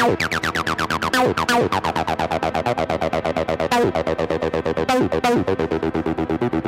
Thank you.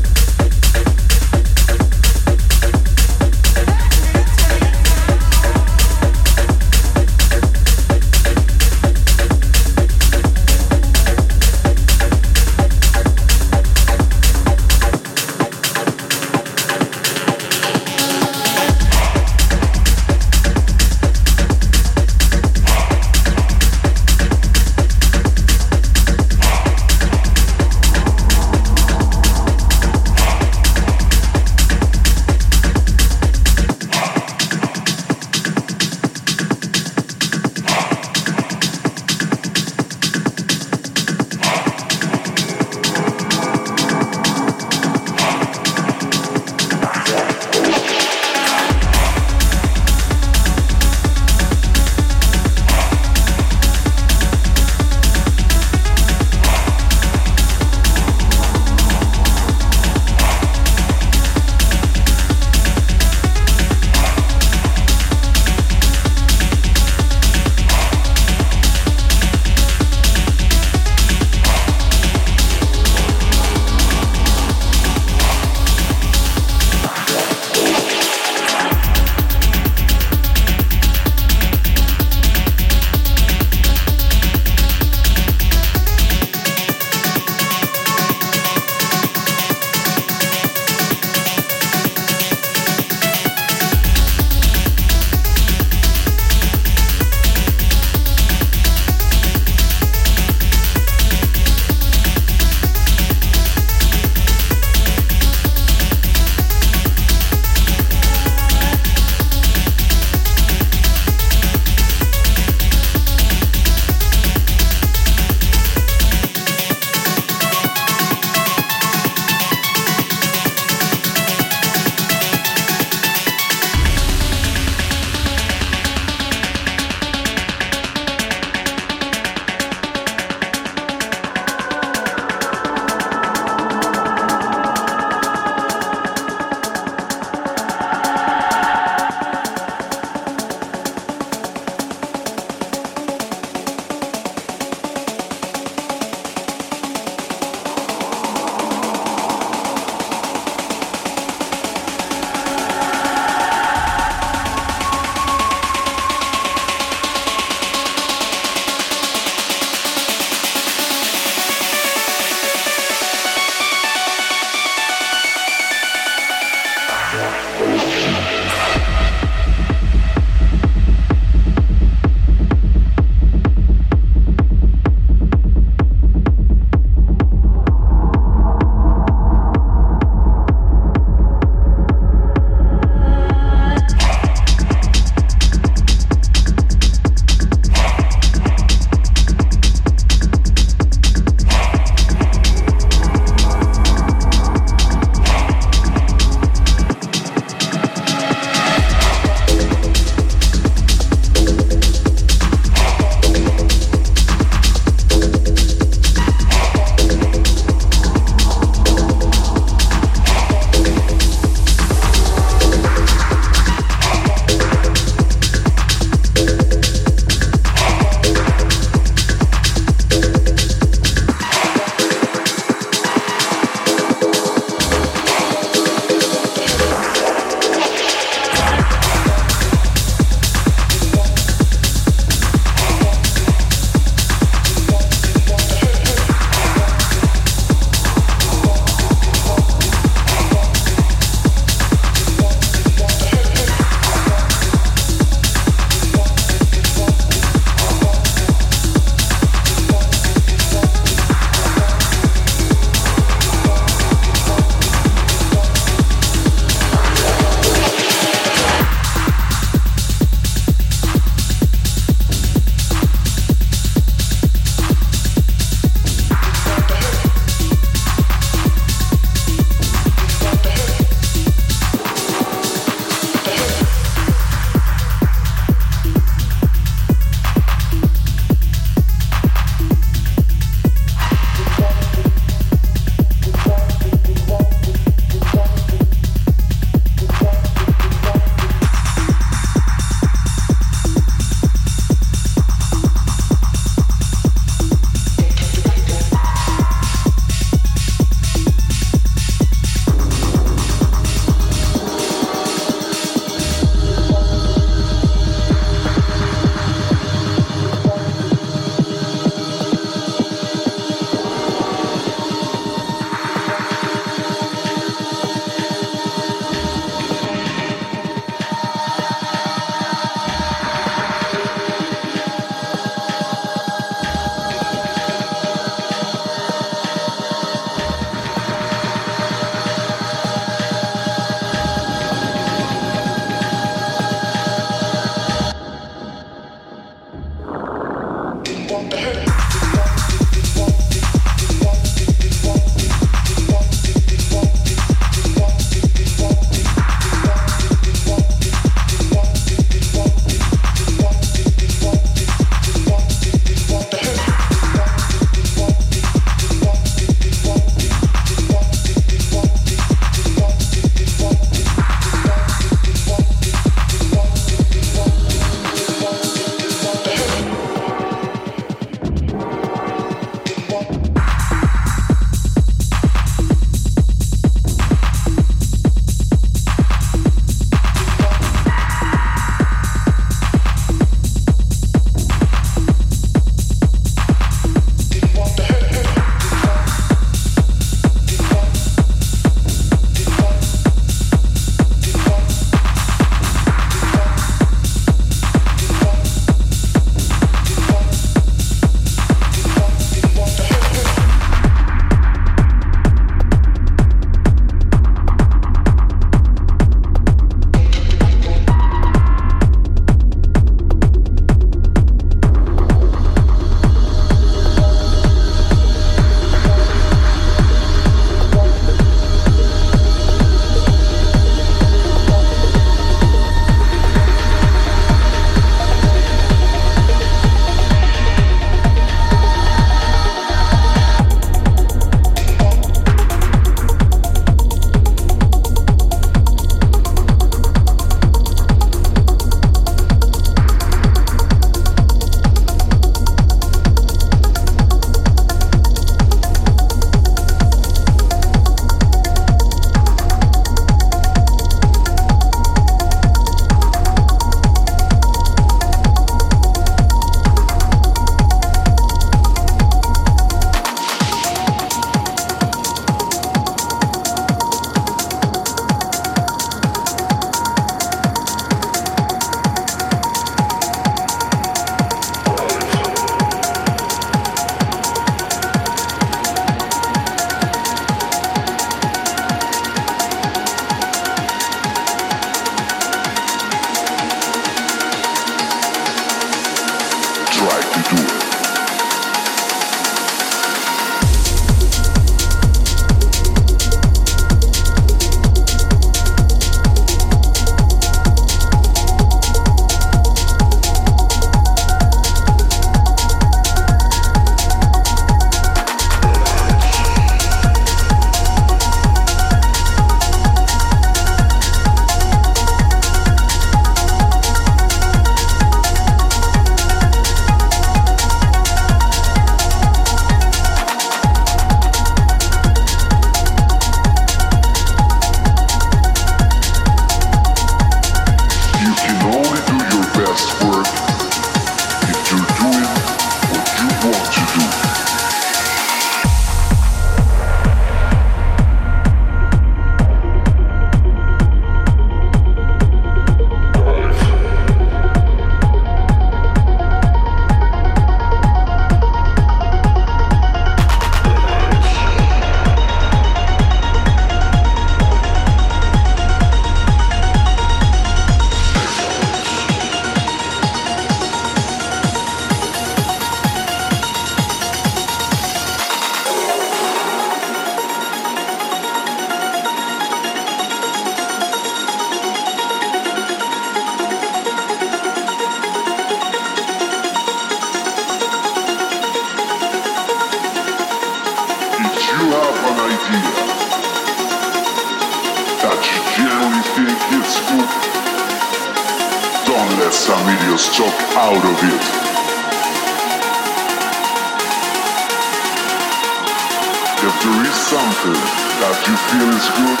Is good,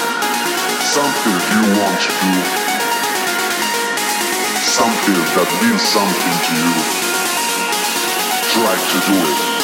something you want to do, something that means something to you, try to do it.